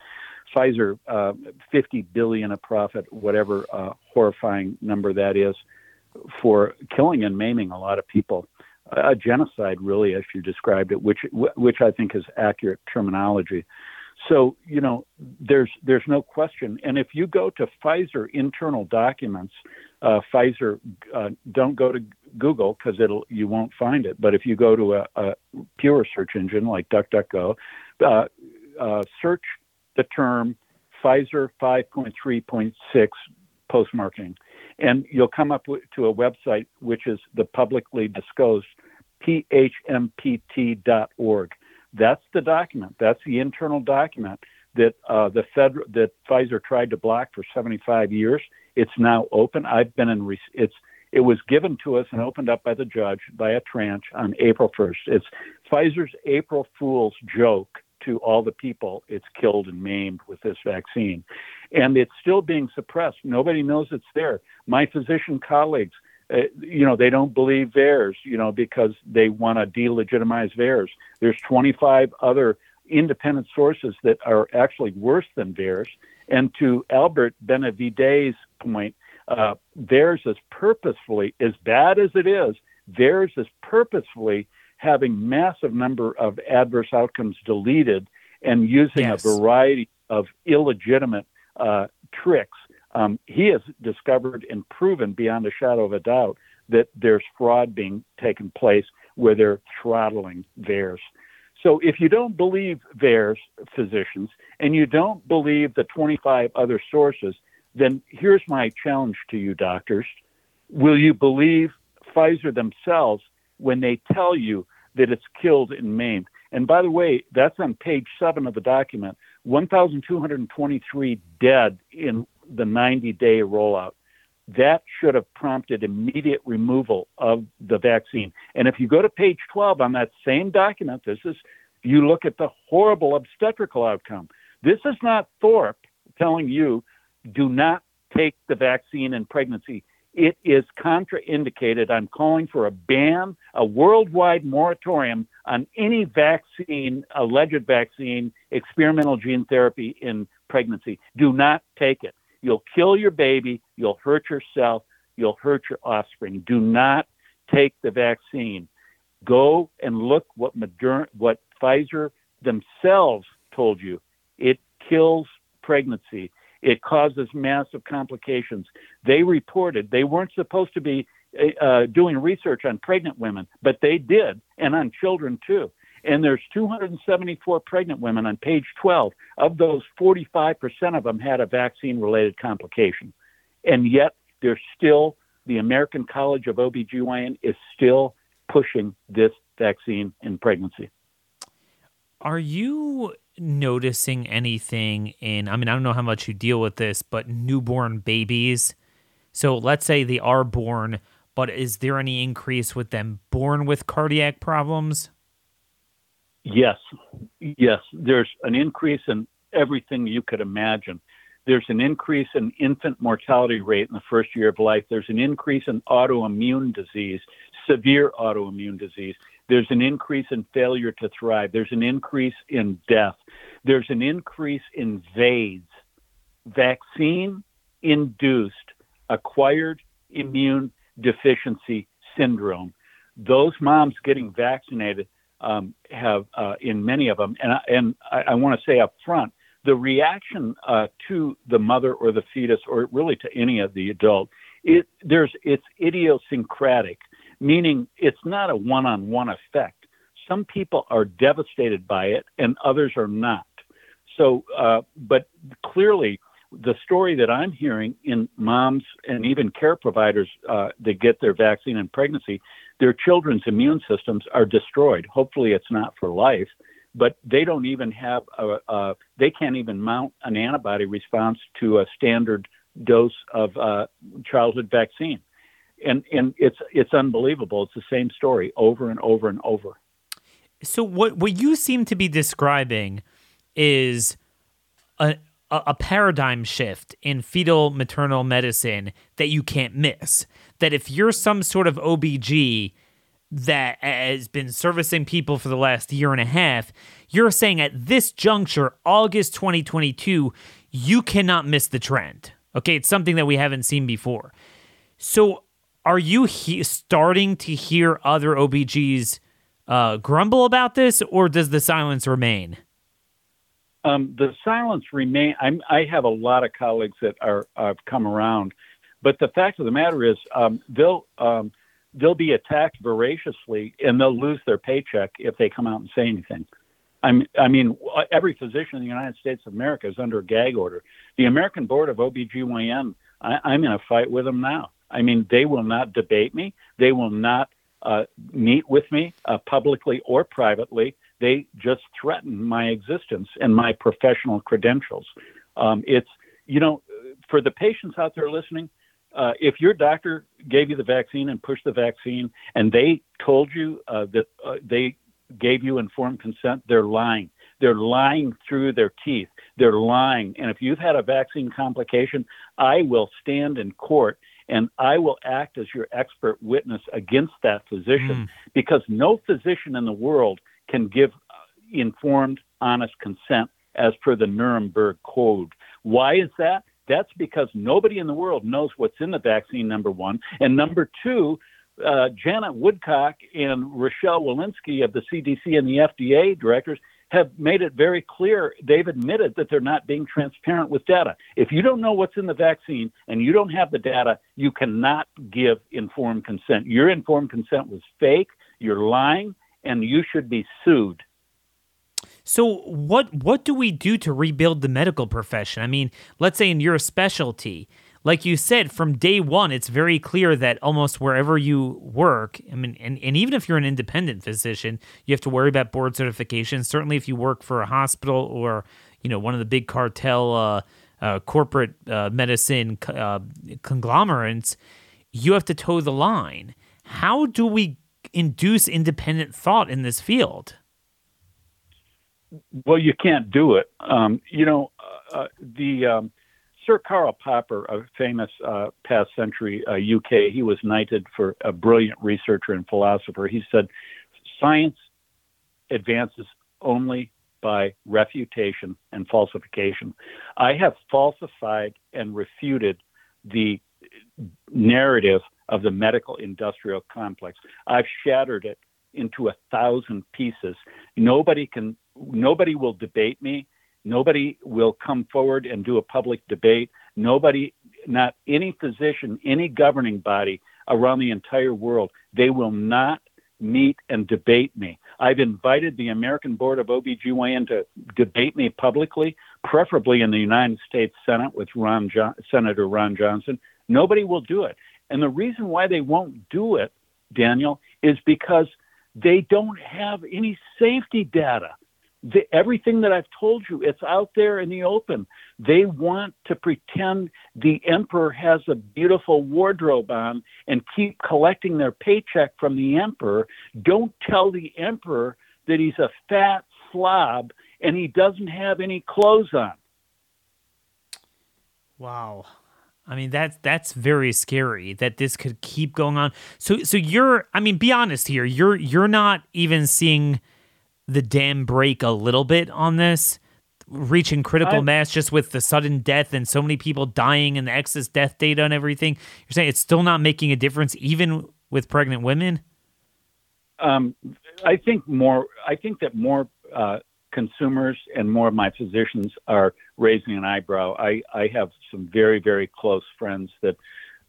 Pfizer, uh, 50 billion a profit, whatever uh, horrifying number that is, for killing and maiming a lot of people. A genocide, really, as you described it, which which I think is accurate terminology. So you know, there's there's no question. And if you go to Pfizer internal documents, uh, Pfizer, uh, don't go to Google because it'll you won't find it. But if you go to a, a pure search engine like DuckDuckGo, uh, uh, search the term Pfizer 5.3.6 post marketing, and you'll come up with, to a website which is the publicly disclosed phmpt.org. That's the document. That's the internal document that uh, the federal that Pfizer tried to block for 75 years. It's now open. I've been in. It's it was given to us and opened up by the judge by a tranche on April 1st. It's Pfizer's April Fool's joke to all the people it's killed and maimed with this vaccine. And it's still being suppressed. Nobody knows it's there. My physician colleagues, uh, you know, they don't believe VAERS, you know, because they want to delegitimize VAERS. There's 25 other independent sources that are actually worse than VAERS. And to Albert Benavides' point, uh, VAERS is purposefully, as bad as it is, VAERS is purposefully having massive number of adverse outcomes deleted and using yes. a variety of illegitimate uh, tricks um, he has discovered and proven beyond a shadow of a doubt that there's fraud being taken place where they're throttling VAERS. So if you don't believe VAERS physicians and you don't believe the 25 other sources, then here's my challenge to you, doctors. Will you believe Pfizer themselves when they tell you that it's killed and maimed? And by the way, that's on page seven of the document. 1,223 dead in the 90 day rollout. That should have prompted immediate removal of the vaccine. And if you go to page 12 on that same document, this is, you look at the horrible obstetrical outcome. This is not Thorpe telling you, do not take the vaccine in pregnancy. It is contraindicated. I'm calling for a ban, a worldwide moratorium on any vaccine, alleged vaccine, experimental gene therapy in pregnancy. Do not take it. You'll kill your baby, you'll hurt yourself, you'll hurt your offspring. Do not take the vaccine. Go and look what Moderna, what Pfizer themselves told you. It kills pregnancy. It causes massive complications. They reported they weren't supposed to be uh, doing research on pregnant women, but they did, and on children too. And there's 274 pregnant women on page 12. Of those, 45% of them had a vaccine related complication. And yet, there's still, the American College of OBGYN is still pushing this vaccine in pregnancy. Are you noticing anything in, I mean, I don't know how much you deal with this, but newborn babies? So let's say they are born, but is there any increase with them born with cardiac problems? Yes, yes. There's an increase in everything you could imagine. There's an increase in infant mortality rate in the first year of life. There's an increase in autoimmune disease, severe autoimmune disease. There's an increase in failure to thrive. There's an increase in death. There's an increase in VAIDS, vaccine induced acquired immune deficiency syndrome. Those moms getting vaccinated um, have uh, in many of them. And, I, and I, I want to say up front, the reaction uh, to the mother or the fetus, or really to any of the adult, it, there's it's idiosyncratic, meaning it's not a one-on-one effect. Some people are devastated by it, and others are not. So, uh, but clearly, the story that I'm hearing in moms and even care providers uh, that get their vaccine in pregnancy, their children's immune systems are destroyed. Hopefully, it's not for life, but they don't even have a, a they can't even mount an antibody response to a standard dose of uh, childhood vaccine, and and it's it's unbelievable. It's the same story over and over and over. So what what you seem to be describing is a a paradigm shift in fetal maternal medicine that you can't miss. That if you're some sort of OBG that has been servicing people for the last year and a half, you're saying at this juncture, August 2022, you cannot miss the trend. Okay, it's something that we haven't seen before. So, are you he- starting to hear other OBGs uh, grumble about this, or does the silence remain? Um, the silence remain. I'm, i have a lot of colleagues that are have come around, but the fact of the matter is, um, they'll um, they'll be attacked voraciously, and they'll lose their paycheck if they come out and say anything. I'm, I mean, every physician in the United States of America is under a gag order. The American Board of OBGYN, I, I'm in a fight with them now. I mean, they will not debate me. They will not uh, meet with me uh, publicly or privately. They just threaten my existence and my professional credentials. Um, it's, you know, for the patients out there listening, uh, if your doctor gave you the vaccine and pushed the vaccine and they told you uh, that uh, they gave you informed consent, they're lying. They're lying through their teeth. They're lying. And if you've had a vaccine complication, I will stand in court and I will act as your expert witness against that physician mm. because no physician in the world can give uh, informed, honest consent as per the Nuremberg Code. Why is that? That's because nobody in the world knows what's in the vaccine, number one. And number two, uh, Janet Woodcock and Rochelle Walensky of the CDC and the FDA directors have made it very clear. They've admitted that they're not being transparent with data. If you don't know what's in the vaccine and you don't have the data, you cannot give informed consent. Your informed consent was fake, you're lying, and you should be sued. So what what do we do to rebuild the medical profession? I mean, let's say in your specialty, like you said, from day one, it's very clear that almost wherever you work, I mean, and, and even if you're an independent physician, you have to worry about board certification. Certainly, if you work for a hospital or, you know, one of the big cartel uh, uh, corporate uh, medicine uh, conglomerates, you have to toe the line. How do we induce independent thought in this field? Well, you can't do it. Um, you know, uh, the um, Sir Karl Popper, a famous uh, past century uh, UK, he was knighted for a brilliant researcher and philosopher. He said, Science advances only by refutation and falsification. I have falsified and refuted the narrative of the medical industrial complex. I've shattered it into a thousand pieces. Nobody can nobody will debate me Nobody will come forward and do a public debate. Nobody, not any physician, any governing body around the entire world, they will not meet and debate me. I've invited the American Board of OBGYN to debate me publicly, preferably in the United States Senate with Ron jo- Senator Ron Johnson. Nobody will do it. And the reason why they won't do it, Daniel, is because they don't have any safety data the, everything that I've told you, it's out there in the open. They want to pretend the emperor has a beautiful wardrobe on and keep collecting their paycheck from the emperor. Don't tell the emperor that he's a fat slob and he doesn't have any clothes on. Wow. I mean that's that's very scary that this could keep going on. So so you're I mean be honest here. You're you're not even seeing the dam break a little bit on this, reaching critical I, mass just with the sudden death and so many people dying and the excess death data and everything? You're saying it's still not making a difference even with pregnant women? Um, I think more. I think that more uh, consumers and more of my physicians are raising an eyebrow. I, I have some very very close friends that,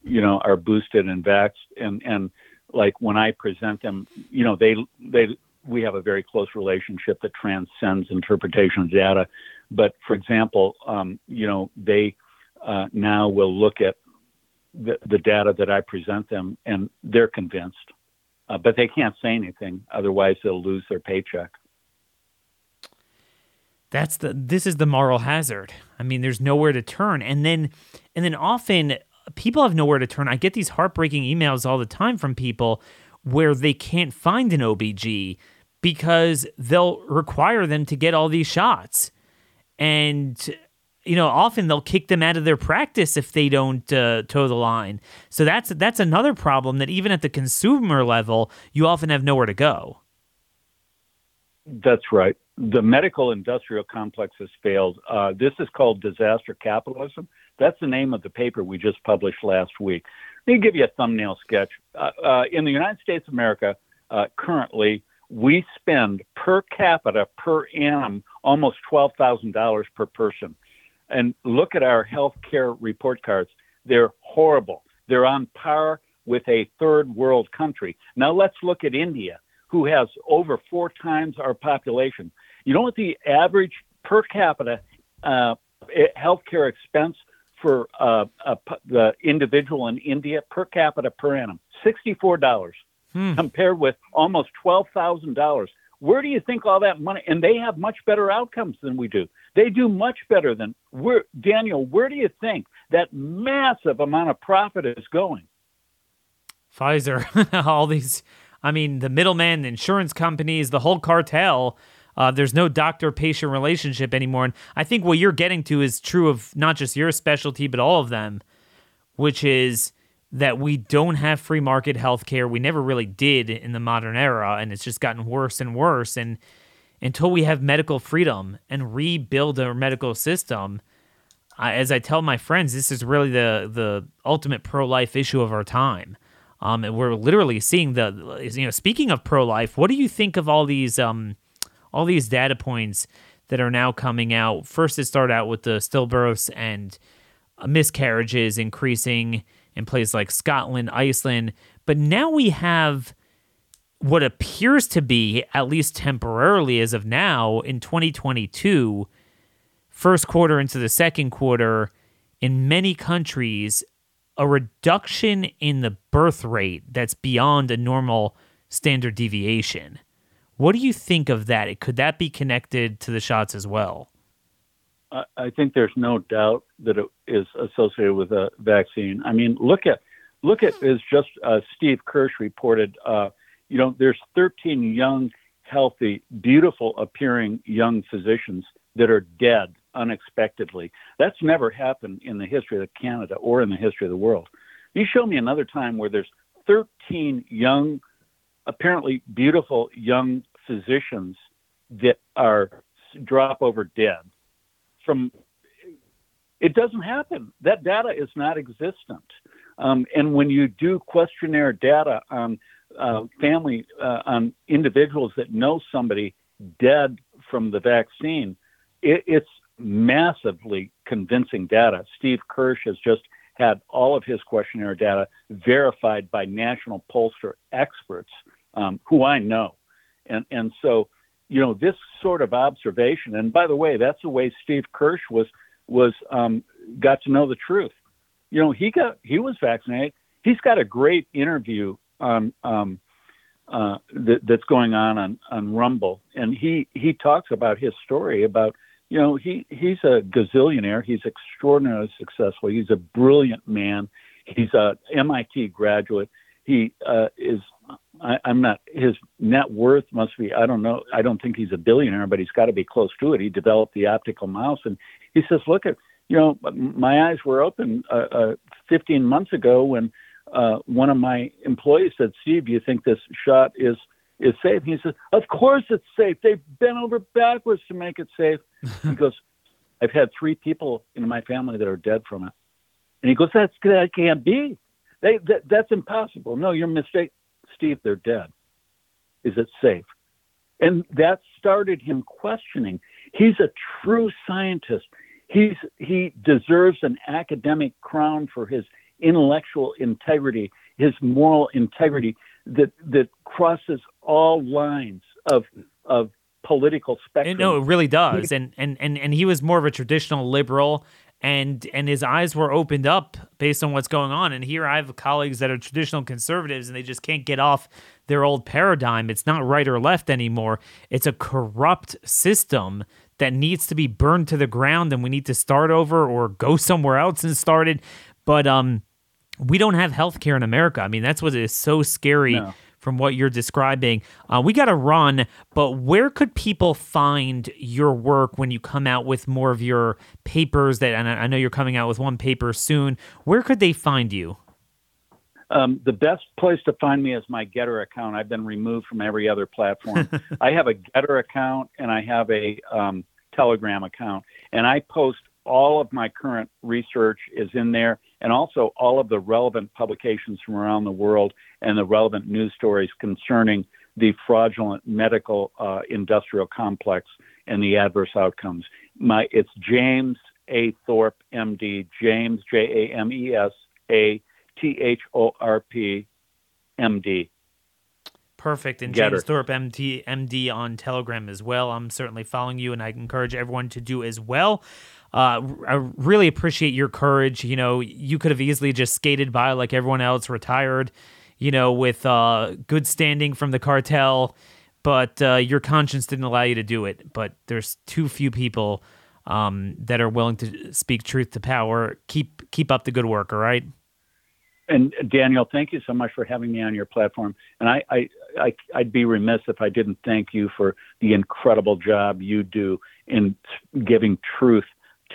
you know, are boosted and vaxxed, and and like when I present them, you know, they they we have a very close relationship that transcends interpretation of data. But for example, um, you know, they uh, now will look at the, the data that I present them, and they're convinced. Uh, but they can't say anything, otherwise they'll lose their paycheck. That's the this is the moral hazard. I mean, there's nowhere to turn, and then and then often people have nowhere to turn. I get these heartbreaking emails all the time from people where they can't find an OBG because they'll require them to get all these shots. And you know, often they'll kick them out of their practice if they don't uh, toe the line. So that's that's another problem that even at the consumer level, you often have nowhere to go. That's right. The medical industrial complex has failed. Uh, this is called disaster capitalism. That's the name of the paper we just published last week. Let me give you a thumbnail sketch. Uh, uh in the United States of America, uh, currently, we spend per capita per annum almost $12,000 per person and look at our health care report cards. They're horrible. They're on par with a third world country. Now let's look at India, who has over four times our population. You know what the average per capita uh, healthcare expense for uh, the individual in India per capita per annum? Sixty-four dollars, hmm. compared with almost twelve thousand dollars. Where do you think all that money? And they have much better outcomes than we do. They do much better than where Daniel. Where do you think that massive amount of profit is going? Pfizer, all these. I mean, the middleman, the insurance companies, the whole cartel. Uh, there's no doctor-patient relationship anymore, and I think what you're getting to is true of not just your specialty, but all of them, which is that we don't have free market healthcare. We never really did in the modern era, and it's just gotten worse and worse. And until we have medical freedom and rebuild our medical system, I, as I tell my friends, this is really the the ultimate pro life issue of our time. Um, and we're literally seeing the you know speaking of pro life, what do you think of all these um all these data points that are now coming out? First, it started out with the stillbirths and miscarriages increasing in places like Scotland, Iceland, but now we have what appears to be, at least temporarily as of now, in 2022, first quarter into the second quarter, in many countries, a reduction in the birth rate that's beyond a normal standard deviation. What do you think of that? Could that be connected to the shots as well? I think there's no doubt that it is associated with a vaccine. I mean, look at look at as just uh, Steve Kirsch reported uh, you know, there's 13 young, healthy, beautiful appearing young physicians that are dead unexpectedly. That's never happened in the history of Canada or in the history of the world. You show me another time where there's 13 young, apparently beautiful young physicians that are drop over dead from it doesn't happen. That data is not existent. Um, and when you do questionnaire data on uh, family uh, on individuals that know somebody dead from the vaccine, it, it's massively convincing data. Steve Kirsch has just had all of his questionnaire data verified by national pollster experts um, who I know. And, and so, you know, this sort of observation, and by the way, that's the way Steve Kirsch was, was um, got to know the truth. You know, he got, he was vaccinated. He's got a great interview on um, uh, that, that's going on, on on Rumble, and he he talks about his story about you know he he's a gazillionaire. He's extraordinarily successful. He's a brilliant man. He's a MIT graduate. He uh, is. I, I'm not. His net worth must be. I don't know. I don't think he's a billionaire, but he's got to be close to it. He developed the optical mouse, and he says, "Look at you know, my eyes were open uh, uh, 15 months ago when." uh, one of my employees said, "Steve, do you think this shot is is safe?" He says "Of course it's safe. They've bent over backwards to make it safe." he goes, "I've had three people in my family that are dead from it," and he goes, "That's that can't be. They that, that's impossible. No, you're mistaken, Steve. They're dead." Is it safe? And that started him questioning. He's a true scientist. He's he deserves an academic crown for his intellectual integrity, his moral integrity that that crosses all lines of of political spectrum. No, it really does. And and and and he was more of a traditional liberal and and his eyes were opened up based on what's going on. And here I have colleagues that are traditional conservatives and they just can't get off their old paradigm. It's not right or left anymore. It's a corrupt system that needs to be burned to the ground and we need to start over or go somewhere else and start it. But um we don't have health care in America. I mean, that's what is so scary no. From what you're describing. Uh, we got to run, but where could people find your work when you come out with more of your papers? That and I know you're coming out with one paper soon. Where could they find you? Um, the best place to find me is my GETTR account. I've been removed from every other platform. I have a GETTR account and I have a um, Telegram account, and I post all of my current research is in there and also all of the relevant publications from around the world and the relevant news stories concerning the fraudulent medical uh, industrial complex and the adverse outcomes. My it's James A. Thorpe, M.D. James J A M E S A T H O R P, M.D. Perfect. And James Thorpe, MD, MD on Telegram as well. I'm certainly following you, and I encourage everyone to do as well. Uh, I really appreciate your courage. You know, you could have easily just skated by like everyone else, retired, you know, with uh, good standing from the cartel, but uh, your conscience didn't allow you to do it. But there's too few people um, that are willing to speak truth to power. Keep keep up the good work. All right. And Daniel, thank you so much for having me on your platform. And I, I, I, I'd be remiss if I didn't thank you for the incredible job you do in giving truth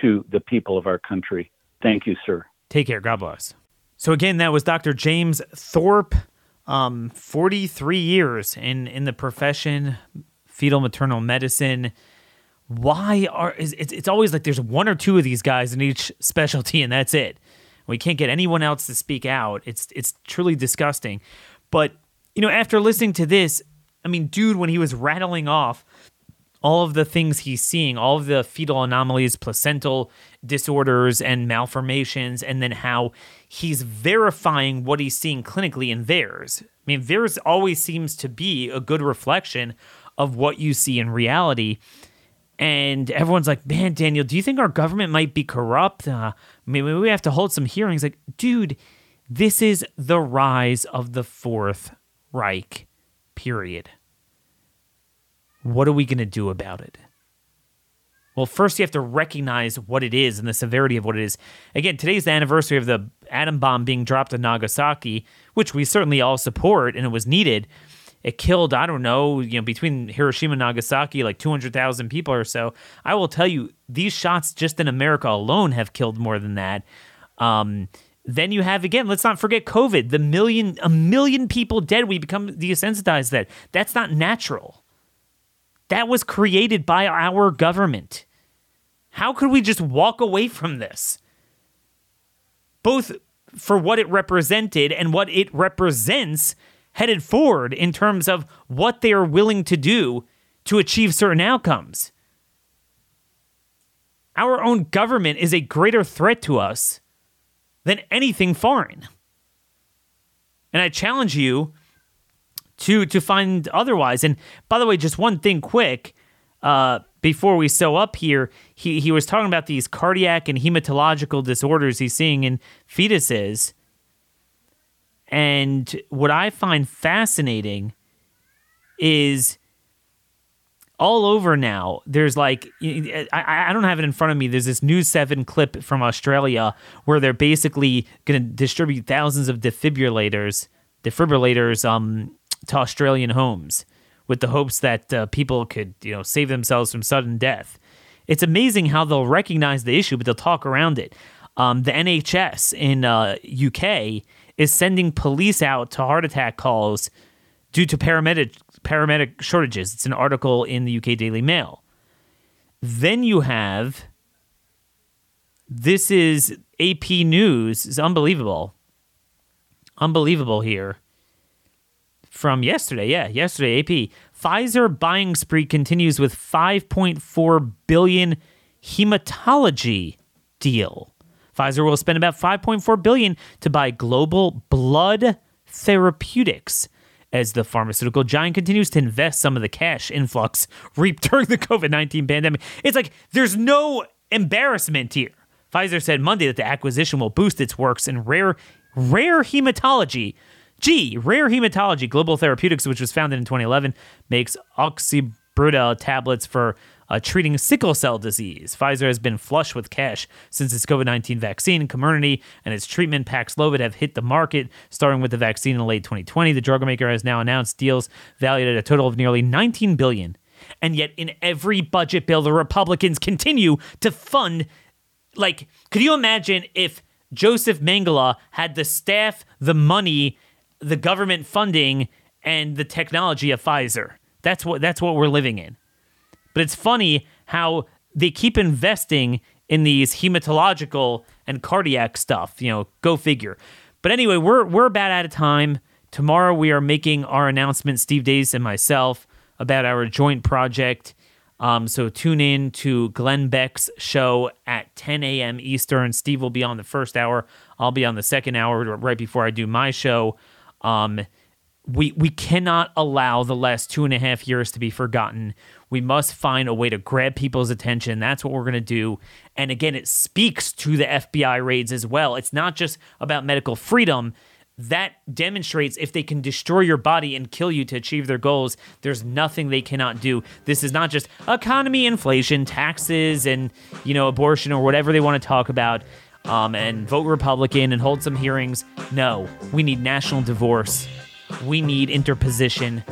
to the people of our country. Thank you, sir. Take care. God bless. So, again, that was Dr. James Thorpe, um, 43 years in, in the profession, fetal maternal medicine. Why are it's, it's always like there's one or two of these guys in each specialty, and that's it. We can't get anyone else to speak out. It's it's truly disgusting. But you know, after listening to this, I mean, dude, when he was rattling off all of the things he's seeing, all of the fetal anomalies, placental disorders, and malformations, and then how he's verifying what he's seeing clinically in VAERS. I mean, VAERS always seems to be a good reflection of what you see in reality. And everyone's like, man, Daniel, do you think our government might be corrupt? Uh, maybe we have to hold some hearings. Like, dude, this is the rise of the Fourth Reich, period. What are we going to do about it? Well, first you have to recognize what it is and the severity of what it is. Again, today's the anniversary of the atom bomb being dropped in Nagasaki, which we certainly all support and it was needed. It killed, I don't know, you know, between Hiroshima and Nagasaki, like 200,000 people or so. I will tell you, these shots just in America alone have killed more than that. Um, then you have again, let's not forget COVID, the million, a million people dead. We become desensitized that. That's not natural. That was created by our government. How could we just walk away from this? Both for what it represented and what it represents headed forward in terms of what they are willing to do to achieve certain outcomes. Our own government is a greater threat to us than anything foreign. And I challenge you to to find otherwise. And by the way, just one thing quick, uh, before we sew up here, he he was talking about these cardiac and hematological disorders he's seeing in fetuses. And what I find fascinating is all over now. There's like I, I don't have it in front of me. There's this News Seven clip from Australia where they're basically going to distribute thousands of defibrillators, defibrillators, um, to Australian homes with the hopes that uh, people could, you know, save themselves from sudden death. It's amazing how they'll recognize the issue, but they'll talk around it. Um, the NHS in uh, UK is sending police out to heart attack calls due to paramedic paramedic shortages. It's an article in the UK Daily Mail. Then you have this is AP News. It's unbelievable. Unbelievable here. From yesterday. Yeah, yesterday, AP. Pfizer buying spree continues with 5.4 billion hematology deal. Pfizer will spend about 5.4 billion to buy global blood therapeutics as the pharmaceutical giant continues to invest some of the cash influx reaped during the COVID-19 pandemic. It's like there's no embarrassment here. Pfizer said Monday that the acquisition will boost its works in rare rare hematology. Gee, Rare Hematology Global Therapeutics, which was founded in 2011, makes Oxbryta tablets for uh, treating sickle cell disease. Pfizer has been flush with cash since its COVID 19 vaccine, Comirnaty, and its treatment Paxlovid have hit the market, starting with the vaccine in late 2020. The drug maker has now announced deals valued at a total of nearly 19 billion. And yet, in every budget bill, the Republicans continue to fund. Like, could you imagine if Joseph Mengele had the staff, the money, the government funding, and the technology of Pfizer? That's what that's what we're living in. But it's funny how they keep investing in these hematological and cardiac stuff. You know, go figure. But anyway, we're we're about out of time. Tomorrow we are making our announcement, Steve Deace and myself, about our joint project. Um, so tune in to Glenn Beck's show at 10 a.m. Eastern. Steve will be on the first hour. I'll be on the second hour right before I do my show. Um, we we cannot allow the last two and a half years to be forgotten. We must find a way to grab people's attention. That's what we're going to do. And again, it speaks to the FBI raids as well. It's not just about medical freedom. That demonstrates if they can destroy your body and kill you to achieve their goals, there's nothing they cannot do. This is not just economy, inflation, taxes, and you know abortion or whatever they want to talk about. Um, and vote Republican and hold some hearings. No, we need national divorce. We need interposition.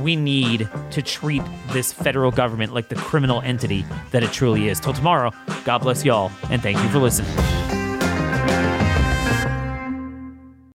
We need to treat this federal government like the criminal entity that it truly is. Till tomorrow, God bless y'all, and thank you for listening.